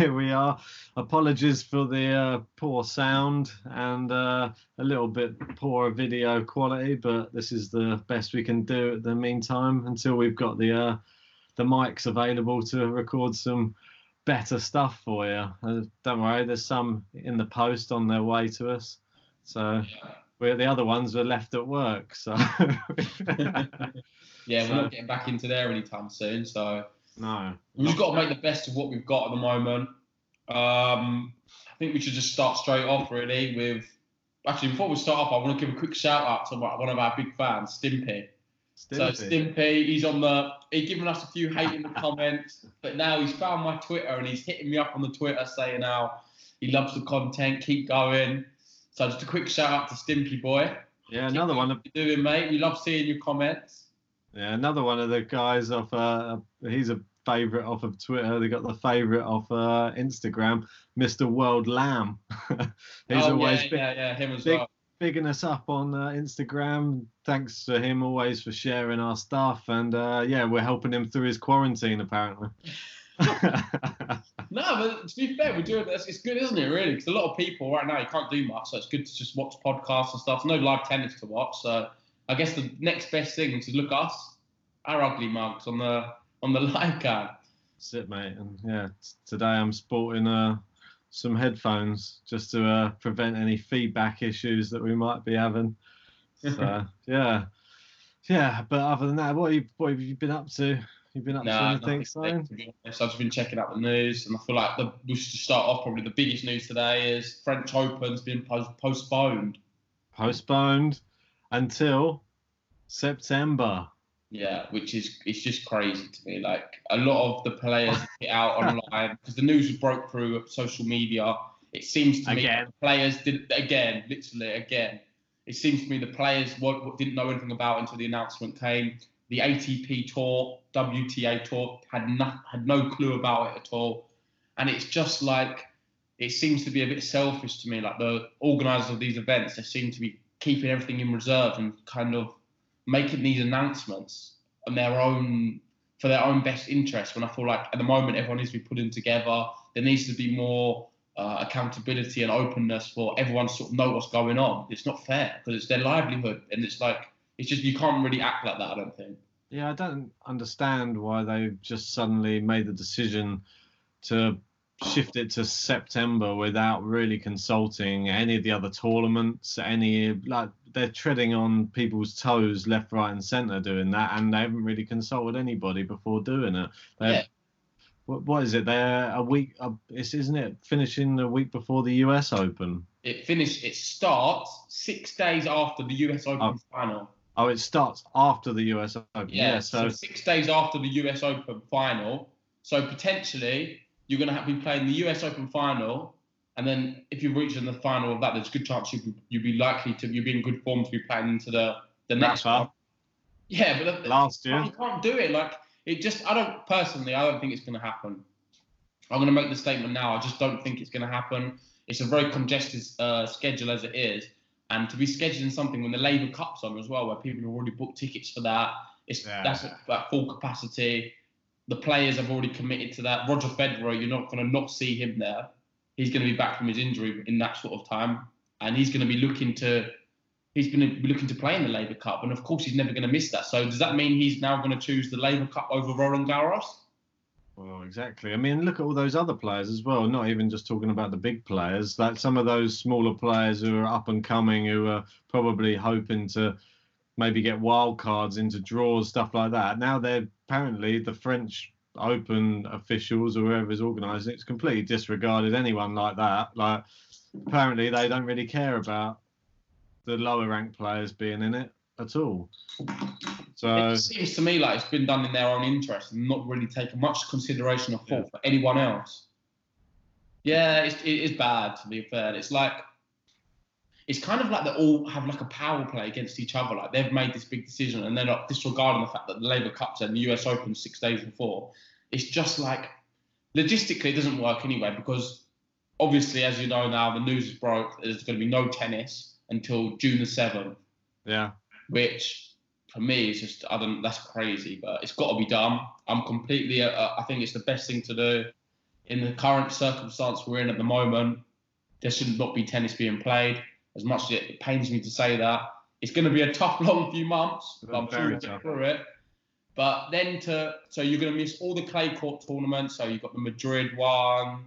Here we are. Apologies for the uh, poor sound and uh, a little bit poor video quality, but this is the best we can do at the meantime until we've got the uh, the mics available to record some better stuff for you. Uh, don't worry, there's some in the post on their way to us. So we're, the other ones were left at work. So Yeah, we're not getting back into there anytime soon, so no. we've just got to make the best of what we've got at the moment. Um, I think we should just start straight off, really, with. Actually, before we start off, I want to give a quick shout out to one of our big fans, Stimpy. So Stimpy. Stimpy, he's on the. He's given us a few hate in the comments, but now he's found my Twitter and he's hitting me up on the Twitter saying how he loves the content, keep going. So just a quick shout out to Stimpy boy. Yeah, another one. of- doing, mate? We love seeing your comments. Yeah, another one of the guys off. Uh, he's a favourite off of Twitter. They got the favourite off uh, Instagram, Mr. World Lamb. he's oh, always yeah, big, yeah, yeah, him as big- well. bigging us up on uh, Instagram. Thanks to him always for sharing our stuff, and uh, yeah, we're helping him through his quarantine apparently. No, but to be fair, we're doing this. It's good, isn't it? Really, because a lot of people right now you can't do much, so it's good to just watch podcasts and stuff. No live tennis to watch, so I guess the next best thing is to look us, our ugly mugs on the on the live cam. That's it, mate. And yeah, t- today I'm sporting uh, some headphones just to uh, prevent any feedback issues that we might be having. So yeah, yeah. But other than that, what have you, what have you been up to? You've been up to Nah, anything, Simon? to honest. I've just been checking out the news, and I feel like the, we should start off. Probably the biggest news today is French Open's been post- postponed. Postponed until September. Yeah, which is it's just crazy to me. Like a lot of the players get out online because the news was broke through social media. It seems to me Again. the players did again, literally again. It seems to me the players what, what didn't know anything about until the announcement came. The ATP tour, WTA tour had no, had no clue about it at all, and it's just like it seems to be a bit selfish to me. Like the organisers of these events, they seem to be keeping everything in reserve and kind of making these announcements on their own for their own best interest. When I feel like at the moment everyone needs to be putting together, there needs to be more uh, accountability and openness for everyone to sort of know what's going on. It's not fair because it's their livelihood, and it's like it's just you can't really act like that. I don't think. Yeah, I don't understand why they've just suddenly made the decision to shift it to September without really consulting any of the other tournaments. Any like they're treading on people's toes left, right, and centre doing that, and they haven't really consulted anybody before doing it. They're, Yeah. what, what is it? They're a week. Uh, it's isn't it finishing a week before the U.S. Open? It finished. It starts six days after the U.S. Open Oh. final. Oh, it starts after the U.S. Open. Yeah, so so six days after the US Open final. So potentially you're going to have, to be playing the US Open final, and then if you reach in the final of that, there's a good chance you'd be, you'd be likely to you'd be in good form to be playing into the the next one. Yeah, but last year. you can't do it. Like it just, I don't personally, I don't think it's going to happen. I'm going to make the statement now. I just don't think it's going to happen. It's a very congested uh, schedule as it is, and to be scheduling something when the Laver Cup's on as well, where people have already booked tickets for that, it's Yeah. that's at, at full capacity. The players have already committed to that. Roger Federer, you're not going to not see him there. He's going to be back from his injury in that sort of time, and he's going to be looking to he's going to be looking to play in the Laver Cup, and of course he's never going to miss that. So does that mean he's now going to choose the Laver Cup over Roland Garros? Well, exactly. I mean, look at all those other players as well. Not even just talking about the big players. Like some of those smaller players who are up and coming, who are probably hoping to maybe get wild cards into draws, stuff like that. Now they're apparently the French Open officials or whoever's organising it's completely disregarded anyone like that. Like apparently they don't really care about the lower ranked players being in it at all. So it seems to me like it's been done in their own interest and not really taken much consideration or thought yeah. for anyone else. Yeah, it's, it is bad to be fair. It's like it's kind of like they all have like a power play against each other. Like they've made this big decision and they're not disregarding the fact that the Laver Cups and the US Open six days before. It's just like logistically it doesn't work anyway because obviously, as you know now, the news is broke. There's going to be no tennis until June the seventh. Yeah. Which for me is just I don't. That's crazy, but it's got to be done. I'm completely. Uh, I think it's the best thing to do in the current circumstance we're in at the moment. There should not be tennis being played. As much as it pains me to say that, it's going to be a tough, long few months. But I'm sure we'll get through it. But then to so you're going to miss all the clay court tournaments. So you've got the Madrid one.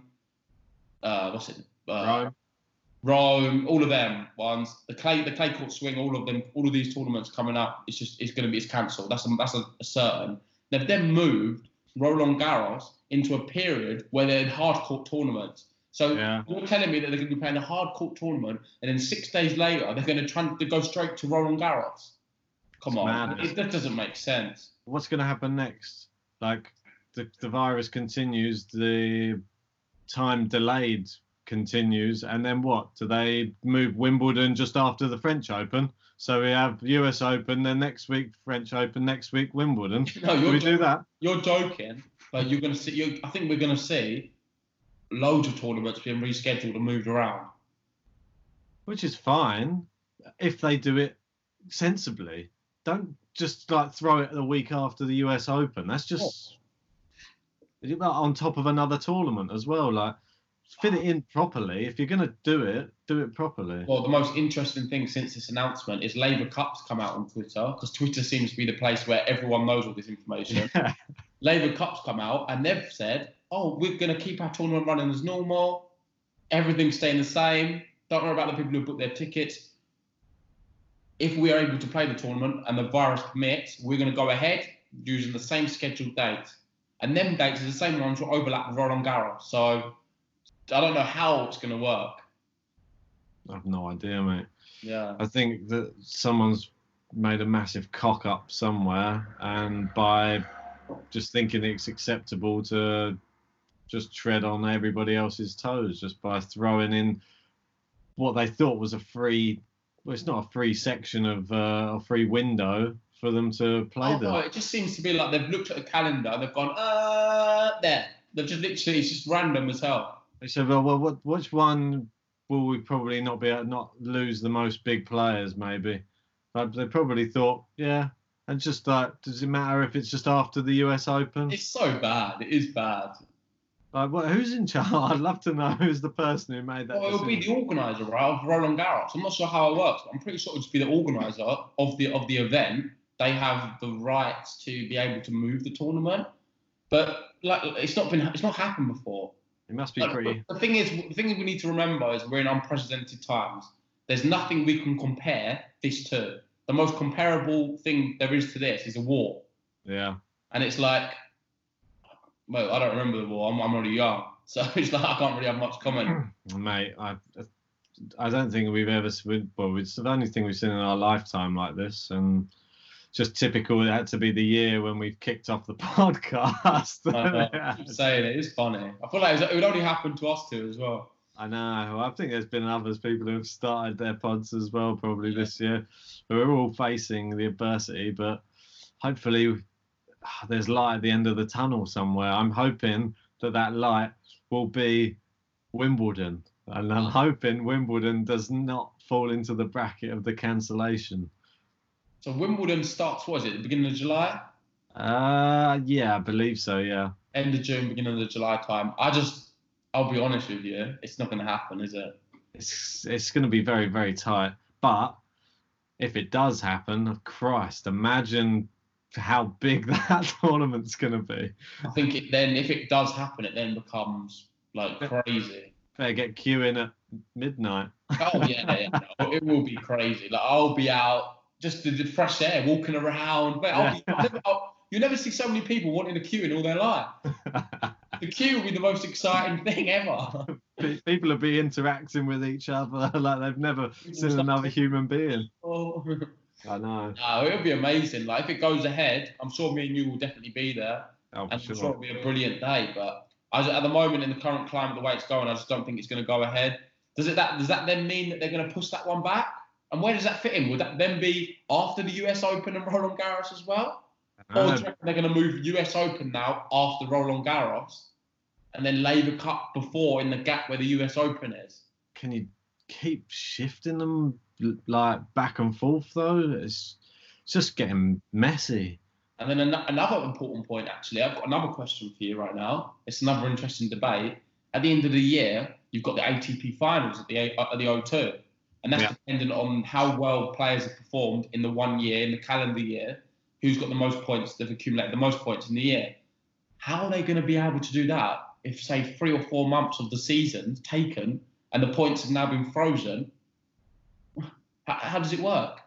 Uh, what's it? Uh, Rome, all of them ones. The clay, the clay court swing, all of them, all of these tournaments coming up. It's just, it's going to be, it's cancelled. That's a, that's a, a certain. They've then moved Roland Garros into a period where they're hard court tournaments. So yeah. you're telling me that they're going to be playing a hard court tournament, and then six days later they're going to try to go straight to Roland Garros. Come it's on, it, that doesn't make sense. What's going to happen next? Like the the virus continues, the time delayed continues, and then what? Do they move Wimbledon just after the French Open? So we have US Open, then next week French Open, next week Wimbledon. No, do we do that? You're joking, but you're going to see. I think we're going to see loads of tournaments being rescheduled and moved around. Which is fine if they do it sensibly. Don't just like throw it the week after the US Open. That's just oh. on top of another tournament as well. Like fit it in properly. If you're going to do it, do it properly. Well, the most interesting thing since this announcement is Laver Cup's come out on Twitter because Twitter seems to be the place where everyone knows all this information. Yeah. Laver Cup's come out and they've said, "Oh, we're going to keep our tournament running as normal. Everything's staying the same. Don't worry about the people who booked their tickets. If we are able to play the tournament and the virus permits, we're going to go ahead using the same scheduled dates." And them dates are the same ones that overlap with Roland Garros. So I don't know how it's going to work. I have no idea, mate. Yeah. I think that someone's made a massive cock up somewhere, and by just thinking it's acceptable to just tread on everybody else's toes, just by throwing in what they thought was a free. Well, it's not a free section of uh, a free window for them to play oh, them. it just seems to be like they've looked at the calendar, and they've gone, uh, there. They've just literally, it's just random as hell. They said, well, well, what, which one will we probably not be able, not lose the most big players? Maybe, but they probably thought, yeah, and just like, does it matter if it's just after the U.S. Open? It's so bad. It is bad. Like, well, who's in charge? I'd love to know who's the person who made that. Well, it'll be the organizer, right, of Roland Garros. I'm not sure how it works. I'm pretty sure it'll just be the organizer of the of the event. They have the rights to be able to move the tournament, but like, it's not been, it's not happened before. It must be pretty. The thing is, the thing we need to remember is we're in unprecedented times. There's nothing we can compare this to. The most comparable thing there is to this is a war. Yeah. And it's like, well, I don't remember the war. I'm, I'm already young, so it's like I can't really have much comment. Hmm. Mate, I, I don't think we've ever. Well, it's the only thing we've seen in our lifetime like this, and just typical. It had to be the year when we've kicked off the podcast. I keep saying it is funny. I feel like it would only happen to us two as well. I know. I think there's been others people who have started their pods as well, probably yeah. this year. We're all facing the adversity, but hopefully there's light at the end of the tunnel somewhere. I'm hoping that that light will be Wimbledon, and I'm hoping Wimbledon does not fall into the bracket of the cancellation. So Wimbledon starts, was it, the beginning of July? Uh, yeah, I believe so. Yeah. End of June, beginning of July time. I just, I'll be honest with you, it's not going to happen, is it? It's it's going to be very very tight. But if it does happen, Christ, imagine how big that tournament's going to be. I think it then, if it does happen, it then becomes like crazy. Better get queuing at midnight. Oh yeah, yeah, no, oh, it will be crazy. Like I'll be out just the, the fresh air, walking around. But I'll be, I'll never, I'll, you'll never see so many people wanting to queue in all their life. the queue will be the most exciting thing ever. People will be interacting with each other like they've never seen another human being. Oh. I know. No, it'll be amazing. Like if it goes ahead, I'm sure me and you will definitely be there. Oh, and sure. I'm sure it'll be a brilliant day. But as, at the moment, in the current climate, the way it's going, I just don't think it's going to go ahead. Does it that does that then mean that they're going to push that one back? And where does that fit in? Would that then be after the US Open and Roland Garros as well? Or do you reckon they're going to move US Open now after Roland Garros, and then Laver Cup before in the gap where the US Open is? Can you keep shifting them like back and forth though? It's, it's just getting messy. And then an- another important point, actually, I've got another question for you right now. It's another interesting debate. At the end of the year, you've got the ATP finals at the A- at the O2, and that's Yeah. dependent on how well players have performed in the one year, in the calendar year. Who's got the most points? They've accumulated the most points in the year. How are they going to be able to do that if, say, three or four months of the season's taken and the points have now been frozen? How, how does it work?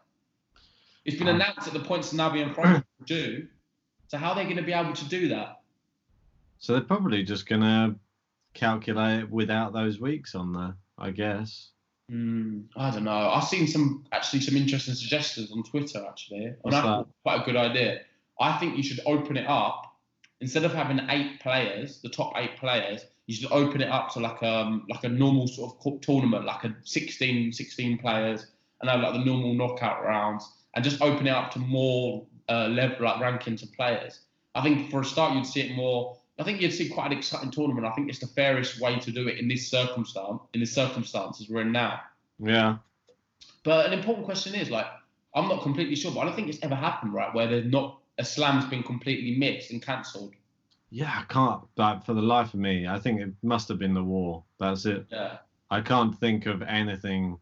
It's been Um, announced that the points now being frozen for June. So how are they going to be able to do that? So they're probably just gonna calculate it without those weeks on there, I guess. Hmm, I don't know. I've seen some actually some interesting suggestions on Twitter actually, What's that? quite a good idea. I think you should open it up instead of having eight players, the top eight players. You should open it up to like um like a normal sort of tournament, like a 16, 16 players, and have like the normal knockout rounds, and just open it up to more uh, level like rankings of players. I think for a start you'd see it more. I think you'd see quite an exciting tournament. I think it's the fairest way to do it in this circumstance, in the circumstances we're in now. Yeah. But an important question is like, I'm not completely sure, but I don't think it's ever happened, right, where there's not a slam's been completely missed and cancelled. Yeah, I can't. Like for the life of me, I think it must have been the war. That's it. Yeah. I can't think of anything.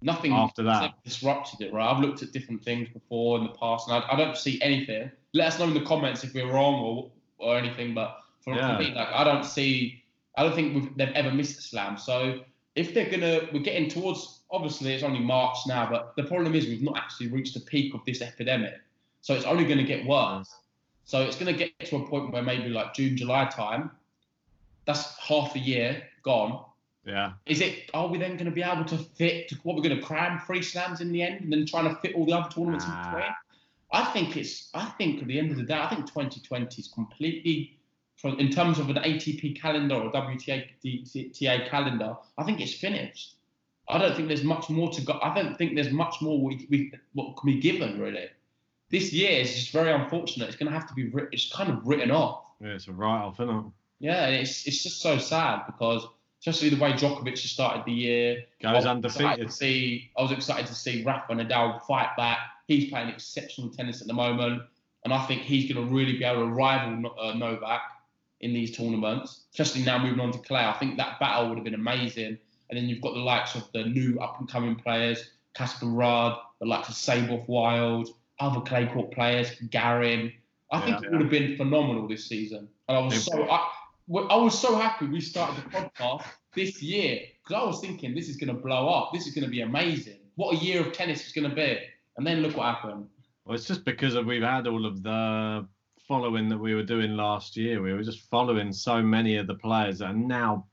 Nothing After that. disrupted it, right? I've looked at different things before in the past, and I, I don't see anything. Let us know in the comments if we're wrong or or anything. But for, Yeah. me, like I don't see, I don't think we've, they've ever missed a slam. So if they're gonna, we're getting towards. Obviously, it's only March now, but the problem is we've not actually reached the peak of this epidemic. So it's only going to get worse. So it's going to get to a point where maybe like June, July time, that's half a year gone. Yeah. Is it? Are we then going to be able to fit? To, What we're going to cram three slams in the end, and then trying to fit all the other tournaments in Ah. between? I think it's. I think at the end of the day, I think 2020 is completely, from in terms of an ATP calendar or WTA TA calendar. I think it's finished. I don't think there's much more to go. I don't think there's much more we, we what can be given really. This year is just very unfortunate. It's going to have to be. It's kind of written off. Yeah, it's a write off, isn't it? Yeah, it's it's just so sad because especially the way Djokovic has started the year. I Goes was excited undefeated. to see. I was excited to see Rafa Nadal fight back. He's playing exceptional tennis at the moment, and I think he's going to really be able to rival uh, Novak in these tournaments. Especially now moving on to clay, I think that battle would have been amazing. And then you've got the likes of the new up and coming players, Casper Ruud, the likes of Seyboth Wild, other clay court players, Garin. I think Yeah. it would have been phenomenal this season. And I was so I, I was so happy we started the podcast this year because I was thinking this is going to blow up. This is going to be amazing. What a year of tennis is going to be. And then look what happened. Well, it's just because we've had all of the following that we were doing last year. We were just following so many of the players, and now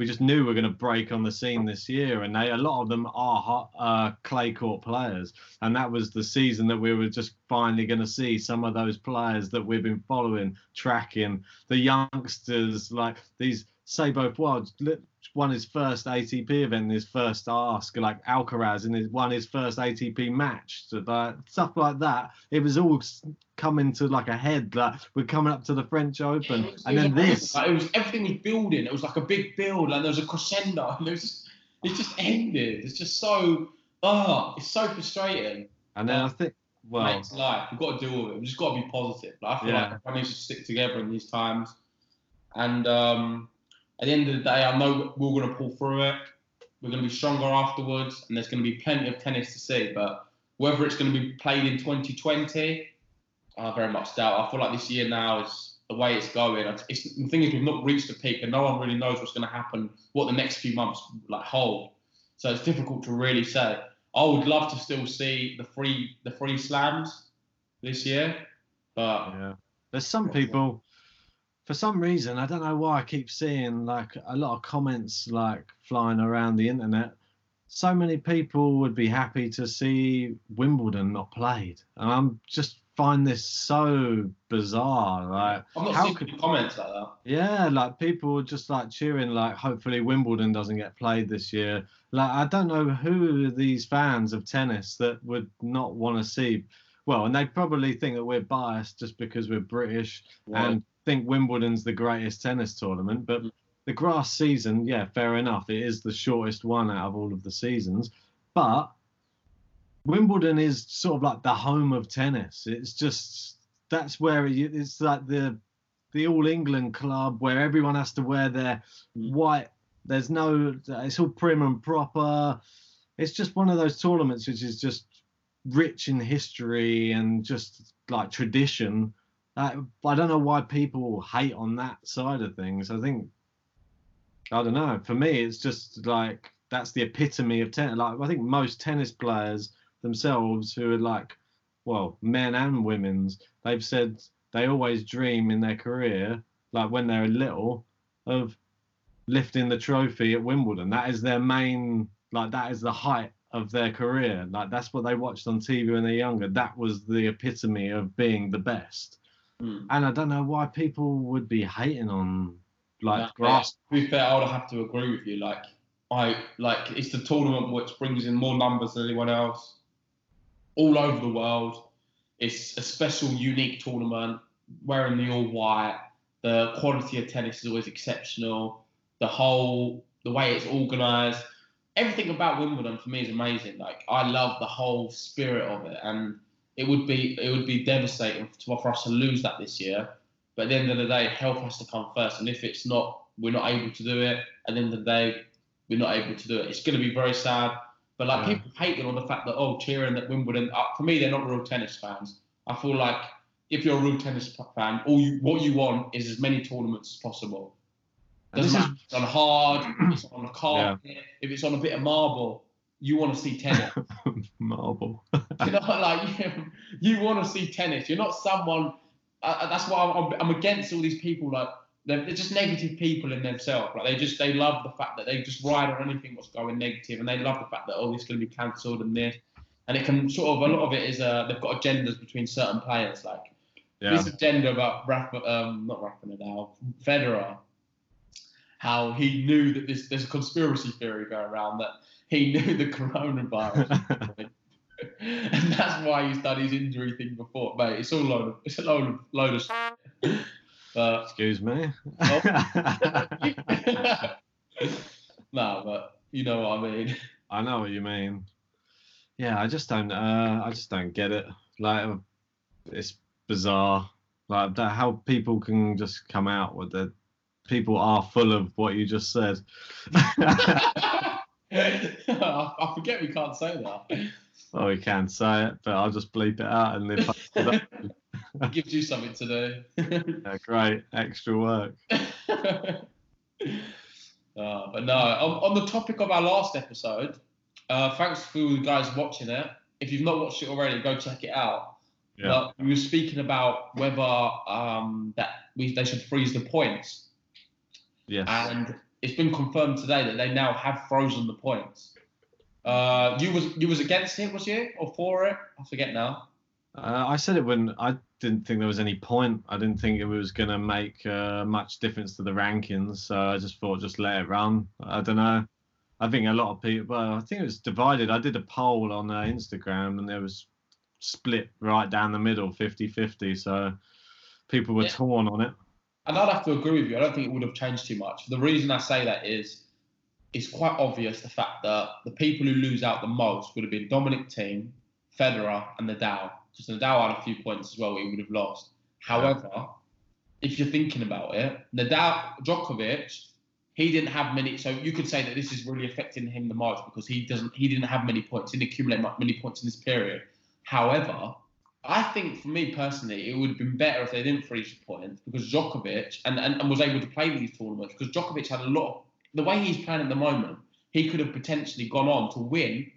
we just knew we were going to break on the scene this year. And they, a lot of them are hot, uh, clay court players, and that was the season that we were just finally going to see some of those players that we've been following, tracking the youngsters like these. Seyboth Wild won his first ATP event his first ask, like Alcaraz, and he won his first ATP match, so like stuff like that. It was all coming to like a head. Like we're coming up to the French Open, was- and then this. Like, it was everything was building. It was like a big build, and there was a crescendo, and it was just, it just ended. It's just so, oh, it's so frustrating. And then I think well, makes life. We've got to deal with it. We've just got to be positive. Like, I feel Yeah. like everyone needs to stick together in these times. And um, at the end of the day, I know we're going to pull through it. We're going to be stronger afterwards, and there's going to be plenty of tennis to see. But whether it's going to be played in 2020, I very much doubt. I feel like this year now is the way it's going. It's, the thing is, we've not reached the peak, and no one really knows what's going to happen, what the next few months like hold. So it's difficult to really say. I would love to still see the free the free slams this year, but Yeah. There's some people, for some reason, I don't know why I keep seeing like a lot of comments like flying around the internet. So many people would be happy to see Wimbledon not played. And I'm just find this so bizarre. Like, I'm not how seeing could, comments like that. yeah, like people were just like cheering, like, hopefully Wimbledon doesn't get played this year. Like, I don't know who these fans of tennis that would not want to see. Well, and they probably think that we're biased just because we're British and think Wimbledon's the greatest tennis tournament. But Mm. the grass season, yeah, fair enough. It is the shortest one out of all of the seasons. But Wimbledon is sort of like the home of tennis. It's just that's where it, it's like the the All England club where everyone has to wear their Mm. white. There's no. It's all prim and proper. It's just one of those tournaments which is just rich in history and just like tradition. Uh, I don't know why people hate on that side of things. I think I don't know. For me, it's just like that's the epitome of tennis. Like I think most tennis players themselves, who are like, well, men and women's, they've said they always dream in their career, like when they're little, of lifting the trophy at Wimbledon. That is their main, like that is the height of their career. Like that's what they watched on TV when they're younger. That was the epitome of being the best. Mm. And I don't know why people would be hating on like Yeah, grass. To be fair, I would have to agree with you. Like I like it's the tournament which brings in more numbers than anyone else, all over the world. It's a special, unique tournament. Wearing the all white, the quality of tennis is always exceptional. The whole, the way it's organised, everything about Wimbledon for me is amazing. Like I love the whole spirit of it, and it would be it would be devastating to, for us to lose that this year. But at the end of the day, health has to come first. And if it's not, we're not able to do it. At the end of the day, we're not able to do it. It's going to be very sad. But like Yeah. people hating on the fact that oh, cheering that Wimbledon. Uh, for me, they're not real tennis fans. I feel like if you're a real tennis fan, all you what you want is as many tournaments as possible. Doesn't this matter if it's on hard, it's on a carpet, if it's on a bit of marble. You want to see tennis. marble. you know, like you, you want to see tennis. You're not someone. Uh, that's why I'm, I'm against all these people. Like they're, they're just negative people in themselves. Like they just they love the fact that they just ride on anything what's going negative, and they love the fact that oh, this is going to be cancelled and this. And it can sort of a lot of it is uh, they've got agendas between certain players. Like yeah. this agenda about Rafa, um, not Rafa Nadal, Federer, how he knew that this there's a conspiracy theory going around that he knew the coronavirus, and that's why he's done his injury thing before, mate. It's all load of, it's a load of load of. shit. But Excuse me. no, but you know what I mean. I know what you mean. Yeah, I just don't. Uh, I just don't get it. Like, uh, it's bizarre. Like that, how people can just come out with the People are full of what you just said. I I forget we can't say that. oh, we can say it, but I'll just bleep it out and I, It gives you something to do. yeah, great extra work. Uh, but no, on, on the topic of our last episode, uh, thanks for you guys watching it. If you've not watched it already, go check it out. Yeah. But we were speaking about whether um, that we, they should freeze the points, Yes. and it's been confirmed today that they now have frozen the points. Uh, you was you was against it, was you, or for it? I forget now. Uh, I said it when I didn't think there was any point. I didn't think it was going to make uh, much difference to the rankings. So I just thought just let it run. I don't know. I think a lot of people, well, I think it was divided. I did a poll on uh, Instagram and there was split right down the middle, 50 50. So people were Yeah. torn on it. And I'd have to agree with you. I don't think it would have changed too much. The reason I say that is it's quite obvious the fact that the people who lose out the most would have been Dominic Thiem, Federer, and Nadal. because Nadal had a few points as well. He would have lost. However, if you're thinking about it, Nadal, Djokovic, he didn't have many. So you could say that this is really affecting him the most because he doesn't. He didn't have many points. He didn't accumulate many points in this period. However, I think for me personally, it would have been better if they didn't freeze the points because Djokovic and, and, and was able to play these tournaments because Djokovic had a lot of the way he's playing at the moment, he could have potentially gone on to win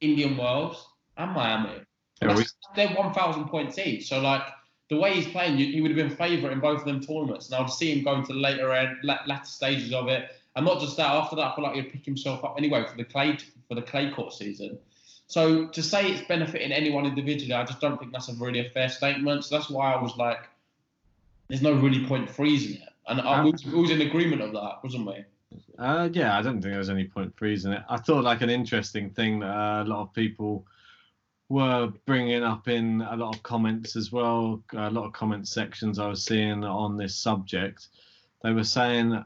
Indian Wells and Miami. They're 1,000 points each. So, like, the way he's playing, you- he would have been favourite in both of them tournaments. And I would see him going to the later end, la- latter stages of it. And not just that, after that, I feel like he'd pick himself up anyway for the clay for the clay court season. So to say it's benefiting anyone individually, I just don't think that's a really a fair statement. So that's why I was like, there's no really point freezing it. And I was, we was in agreement of that, wasn't we? Uh, yeah, I don't think there was any point freezing it. I thought like an interesting thing that uh, a lot of people were bringing up in a lot of comments as well, a lot of comment sections I was seeing on this subject. They were saying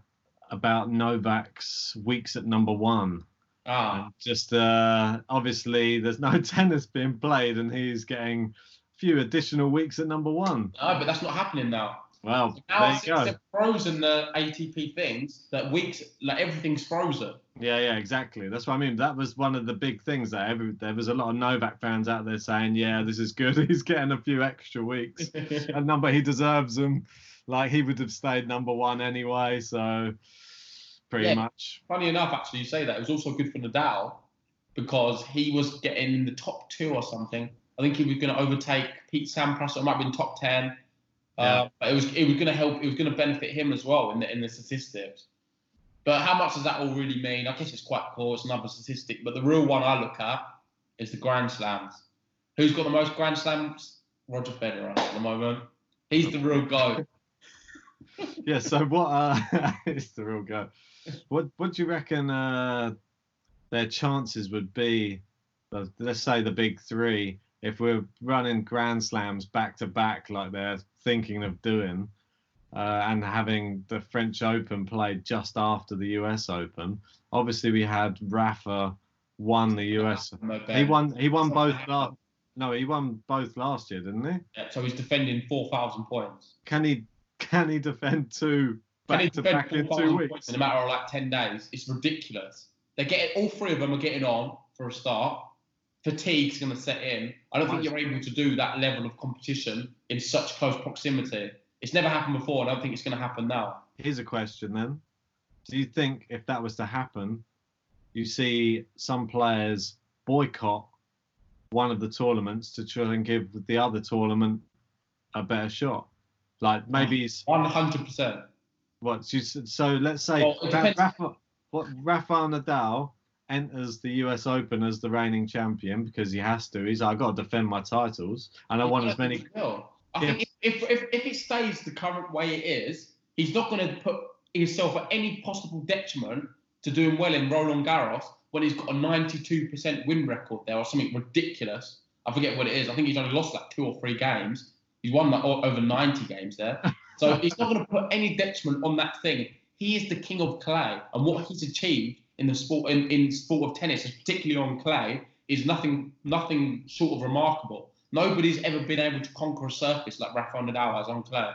about Novak's weeks at number one. Ah, And just uh, obviously, there's no tennis being played, and he's getting a few additional weeks at number one. no, but that's not happening now. Well, Now there you go. frozen the ATP things, that weeks, like everything's frozen. Yeah, yeah, exactly. That's what I mean. That was one of the big things that every, there was a lot of Novak fans out there saying, "Yeah, this is good. He's getting a few extra weeks. a number he deserves them. Like he would have stayed number one anyway. So pretty Yeah. much. Funny enough, actually, you say that. It was also good for Nadal because he was getting in the top two or something. I think he was going to overtake Pete Sampras. It might have been top ten. Yeah. Uh, but it was it was going to help. It was going to benefit him as well in the in the statistics. But how much does that all really mean? I guess it's quite cool. It's another statistic. But the real one I look at is the Grand Slams. Who's got the most Grand Slams? Roger Federer at the moment. He's the real guy. Yeah. So what? Uh, it's the real go. What What do you reckon? Uh, their chances would be. uh, Let's say the big three. If we're running Grand Slams back to back like they're thinking of doing, uh, and having the French Open played just after the US Open. Obviously, we had Rafa won the US. He won. He won both. No, he won both last year, didn't he? Yeah, so he's defending four thousand points. Can he? Can he defend two Can he back to defend back in two weeks? in a matter of like ten days? It's ridiculous. They're getting all three of them are getting on for a start. Fatigue's going to set in. I don't think you're able to do that level of competition in such close proximity. It's never happened before. and I don't think it's going to happen now. Here's a question then. Do you think if that was to happen, you see some players boycott one of the tournaments to try and give the other tournament a better shot? Like ah, maybe it's One hundred percent. what? So, so let's say Well, it Ra- depends. Rafa, what Rafael Nadal enters the U.S. Open as the reigning champion because he has to. He's like, I got to defend my titles, and I want as many. Will. I Yeah. think if, if, if, if it stays the current way it is, he's not going to put himself at any possible detriment to doing well in Roland Garros when he's got a 92% win record there or something ridiculous. I forget what it is. I think he's only lost like two or three games. He's won o- over 90 games there. So he's not going to put any detriment on that thing. He is the king of clay, and what he's achieved in the sport in, in sport of tennis, particularly on clay, is nothing nothing short of remarkable. Nobody's ever been able to conquer a surface like Rafael Nadal has on clay.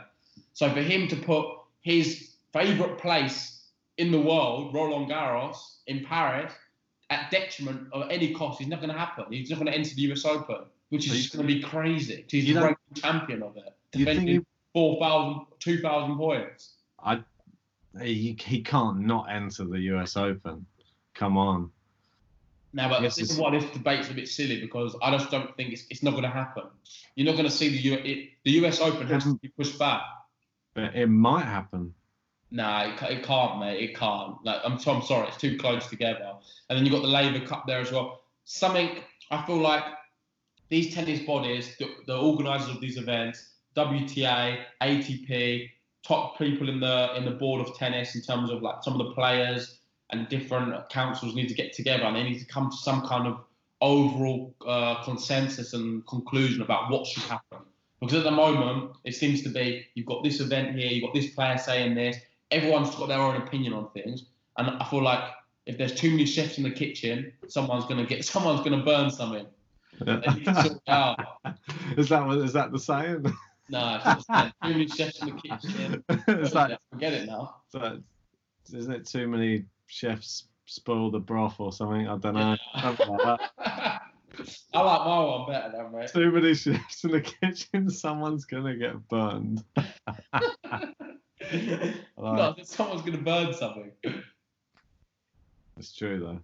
So for him to put his favourite place in the world, Roland Garros in Paris, at detriment of any cost, is not going to happen. He's not going to enter the US Open, which is So you- just going to be crazy. He's the reigning champion of it, Do you think defending he, 4,000, 2,000 points. I, he, he can't not enter the U.S. Open? Come on. Now, but this is why this debate's a bit silly because I just don't think it's, it's not going to happen. You're not going to see the U, it, the US Open has to be pushed back. But it might happen. Nah, it, it can't, mate. It can't. Like, I'm, I'm sorry, it's too close together. And then you've got the Laver Cup there as well. Something I feel like these tennis bodies, the, the organisers of these events, WTA, ATP, top people in the in the board of tennis in terms of like some of the players and different councils need to get together and they need to come to some kind of overall uh, consensus and conclusion about what should happen. Because at the moment, it seems to be you've got this event here, you've got this player saying this, everyone's got their own opinion on things, and I feel like if there's too many chefs in the kitchen, someone's gonna get someone's gonna burn something. They need to sort it out. is that what- is that the saying? No, it's not too many chefs in the kitchen. it's like, Forget it now. like, isn't it too many chefs spoil the broth or something? I don't know. Like. I like my one better than mate. Too many chefs in the kitchen, someone's gonna get burned. no, someone's gonna burn something. It's true though.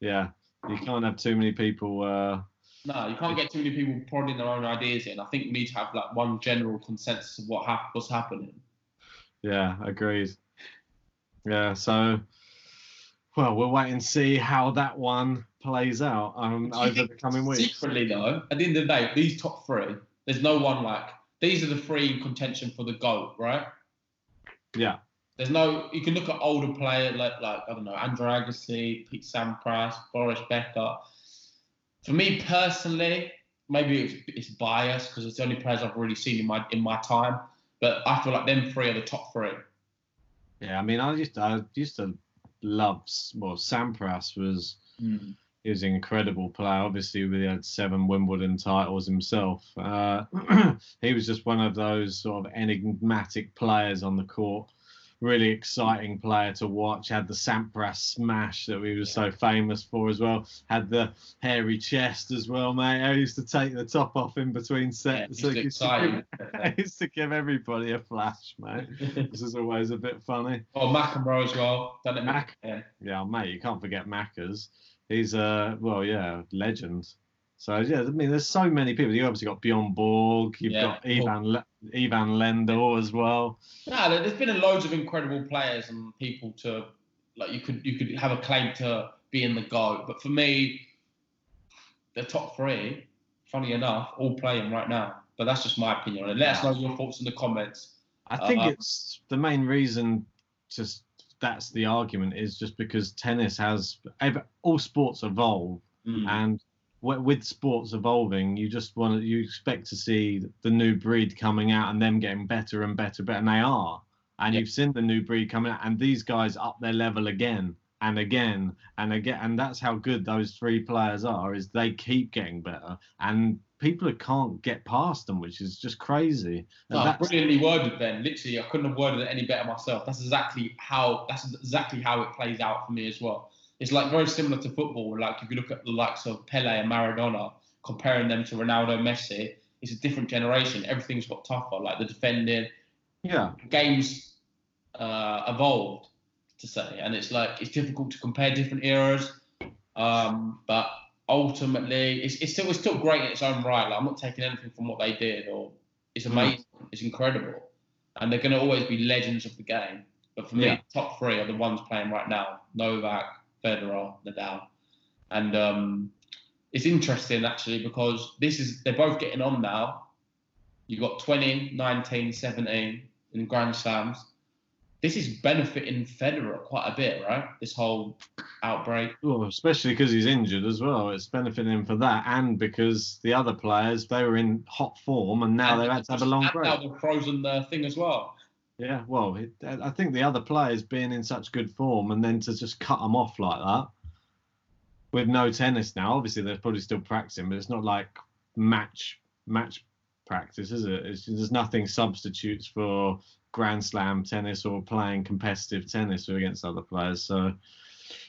Yeah, you can't have too many people. Uh, No, you can't get too many people prodding their own ideas in. I think we need to have like one general consensus of what hap- what's happening. yeah, agreed. Yeah, so well, we'll wait and see how that one plays out um, over the coming weeks. Secretly, though, at the end of the day, these top three, there's no one like these are the three in contention for the goal, right? Yeah, There's no. You can look at older players like like I don't know Andrew Agassi, Pete Sampras, Boris Becker. For me personally, maybe it's, it's biased because it's the only players I've really seen in my in my time. But I feel like them three are the top three. yeah. I mean, I used to, I used to love. Well, Sampras was he was an incredible player. Obviously, he had seven Wimbledon titles himself. Uh, he was just one of those sort of enigmatic players on the court. Really exciting player to watch. Had the Sampras smash that we were so famous for as well. Had the hairy chest as well, mate. I used to take the top off in between sets. he's he used to exciting. give- I used to give everybody a flash, mate. This is always a bit funny. Oh, McEnroe as well. Done it. Mac- Yeah. Yeah, mate, you can't forget Mackers. He's a well, yeah, legend. So yeah, I mean, there's so many people. You obviously got Bjorn Borg. You've Yeah. got Ivan Le- Ivan Lendl as well. No, there- there's been loads of incredible players and people to like you could you could have a claim to be in the go. But for me, the top three, funny enough, all playing right now. But that's just my opinion. And let us know your thoughts in the comments. I think Uh, it's the main reason. Just that's the argument is just because tennis has all sports evolve, Mm. and with sports evolving, you just want to you expect to see the new breed coming out and them getting better and better, better, and they are. And Yeah. you've seen the new breed coming out, and these guys up their level again and again and again, and that's how good those three players are. Is they keep getting better, and people can't get past them, which is just crazy. And No, that's- brilliantly worded, Ben. Literally, I couldn't have worded it any better myself. That's exactly how. That's exactly how it plays out for me as well. It's like very similar to football. Like if you look at the likes of Pele and Maradona, comparing them to Ronaldo, Messi, it's a different generation. Everything's got tougher. Like the defending, yeah, games uh, evolved to say, and it's like it's difficult to compare different eras. Um, but ultimately, it's, it's still it's still great in its own right. Like, I'm not taking anything from what they did, or it's Mm. amazing, it's incredible, and they're going to always be legends of the game. But for me, Yeah. top three are the ones playing right now: Novak, Federer, Nadal, and um, it's interesting actually because this is they're both getting on now. You've got 20, 19, 17 in Grand Slams. This is benefiting Federer quite a bit, right? This whole outbreak. well, especially because he's injured as well. It's benefiting him for that, and because the other players they were in hot form, and now And they've had to have a long break. Now they've frozen the thing as well. Yeah, well, it, uh, I think the other players being in such good form and then to just cut them off like that with no tennis now. Obviously, they're probably still practicing, but it's not like match match practice, is it? It's, there's nothing substitutes for Grand Slam tennis or playing competitive tennis against other players. So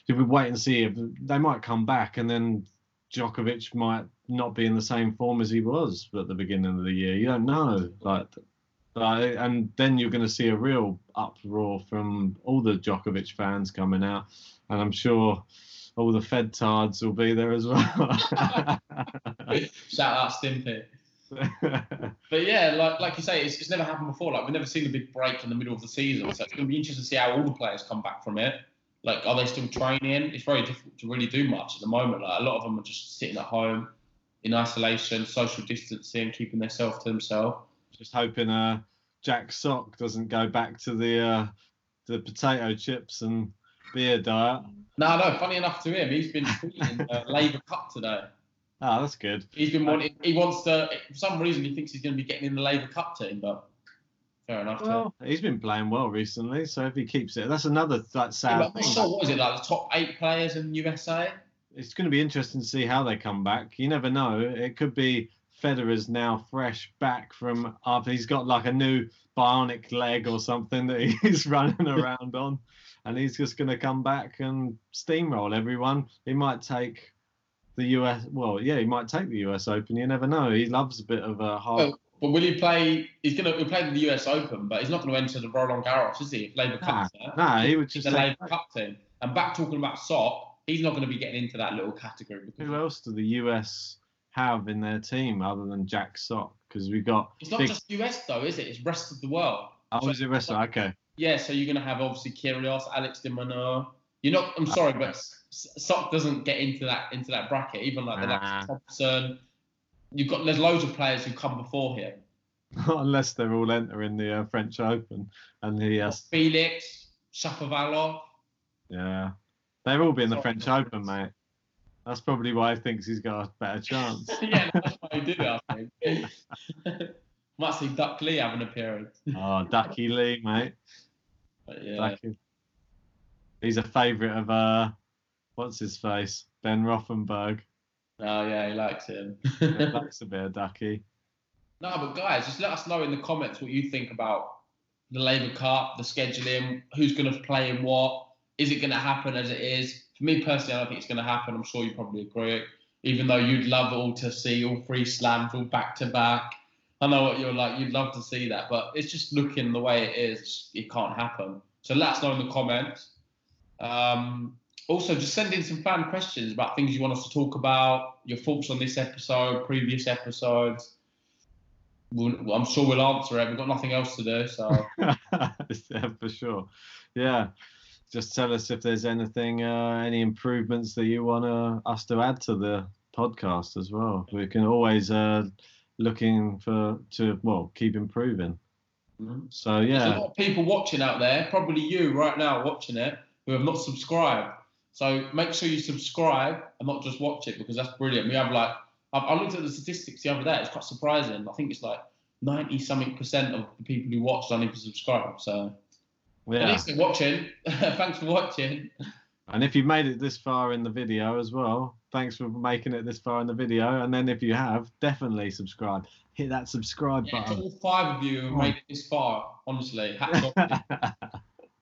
would wait and see if they might come back, and then Djokovic might not be in the same form as he was at the beginning of the year. You don't know, like. And then you're going to see a real uproar from all the Djokovic fans coming out, and I'm sure all the Fed tards will be there as well. Shout out Stimpy. But yeah, like like you say, it's, it's never happened before. Like we've never seen a big break in the middle of the season, so it's going to be interesting to see how all the players come back from it. Like, are they still training? It's very difficult to really do much at the moment. Like a lot of them are just sitting at home in isolation, social distancing, keeping themselves to themselves. Just hoping uh, Jack Sock doesn't go back to the uh, the potato chips and beer diet. No, no. Funny enough to him, he's been tweeting uh, Laver Cup today. Ah, that's good. He's been wanting. He wants to. For some reason, he thinks he's going to be getting in the Laver Cup team, but fair enough. Well, he's been playing well recently, so if he keeps it, that's another Yeah, sad but I'm thing. not sure what was it like the top eight players in USA? it's going to be interesting to see how they come back. You never know. It could be Federer's now fresh back from after he's got like a new bionic leg or something that he's running around on, and he's just going to come back and steamroll everyone. He might take the US. Well, yeah, he might take the US Open. You never know. He loves a bit of a hard. Well, but will he play? He's going to play the US Open, but he's not going to enter the Roland Garros, is he? If Laver Nah, Cup's there. nah, he would just. the Laver Cup team. And back talking about Sock, he's not going to be getting into that little category. Who else do the US have in their team other than Jack Sock? Because we got. it's not big- just US though, is it? It's rest of the world. Oh, is it rest? Okay. Yeah, so you're going to have obviously Kyrgios, Alex de Minaur. You're not. I'm sorry, but Sock doesn't get into that into that bracket. Even like the Nah. of Thompson. You've got there's loads of players who come before him. Unless they're all entering the uh, French Open, and he has. Felix, Shapovalov. Yeah, they've all been in the French. Open, mate. That's probably why he thinks he's got a better chance. yeah, that's why he did it. I think. Might see Duck Lee have an appearance. oh, Duckhee Lee, mate. But yeah. Ducky. He's a favourite of uh, what's his face, Ben Rothenberg. Oh yeah, he likes him. He likes a bit of Ducky. No, but guys, just let us know in the comments what you think about the Laver Cup, the scheduling, who's going to play in what. Is it going to happen as it is? For me personally, I don't think it's going to happen. I'm sure you probably agree. Even though you'd love all to see all three slams all back to back. I know what you're like. You'd love to see that, but it's just looking the way it is. It can't happen. So let us know in the comments. Um, also, just send in some fan questions about things you want us to talk about, your thoughts on this episode, previous episodes. We'll, I'm sure we'll answer it. We've got nothing else to do, so yeah, for sure. Yeah. Just tell us if there's anything, uh, any improvements that you want uh, us to add to the podcast as well. We can always uh, looking for to well keep improving. So there's a yeah, lot of people watching out there. Probably you right now watching it who have not subscribed. So make sure you subscribe and not just watch it because that's brilliant. We have like I, I looked at the statistics the other day. It's quite surprising. I think it's like ninety something percent of the people who watch don't even subscribe. So yeah. least they're watching. Thanks for watching. And if you've made it this far in the video as well, thanks for making it this far in the video. And then if you have, definitely subscribe. Hit that subscribe Yeah, button. all five of you who made it this far, honestly, hats off.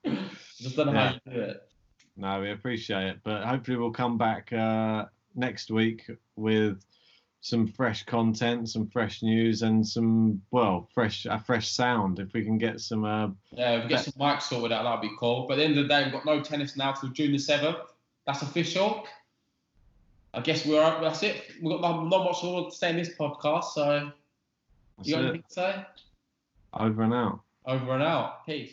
you. Just don't know how you do it. no, we appreciate it. But hopefully we'll come back uh, next week with some fresh content, some fresh news, and some well, fresh a fresh sound. If we can get some, uh, Yeah, if we get some mics sorted out, that'd be cool. But at the end of the day, we've got no tennis now till June the 7th. That's official. I guess we're that's it. We've got not, not much more to say in this podcast, so that's you got it. anything to say? over and out. Over and out. Peace.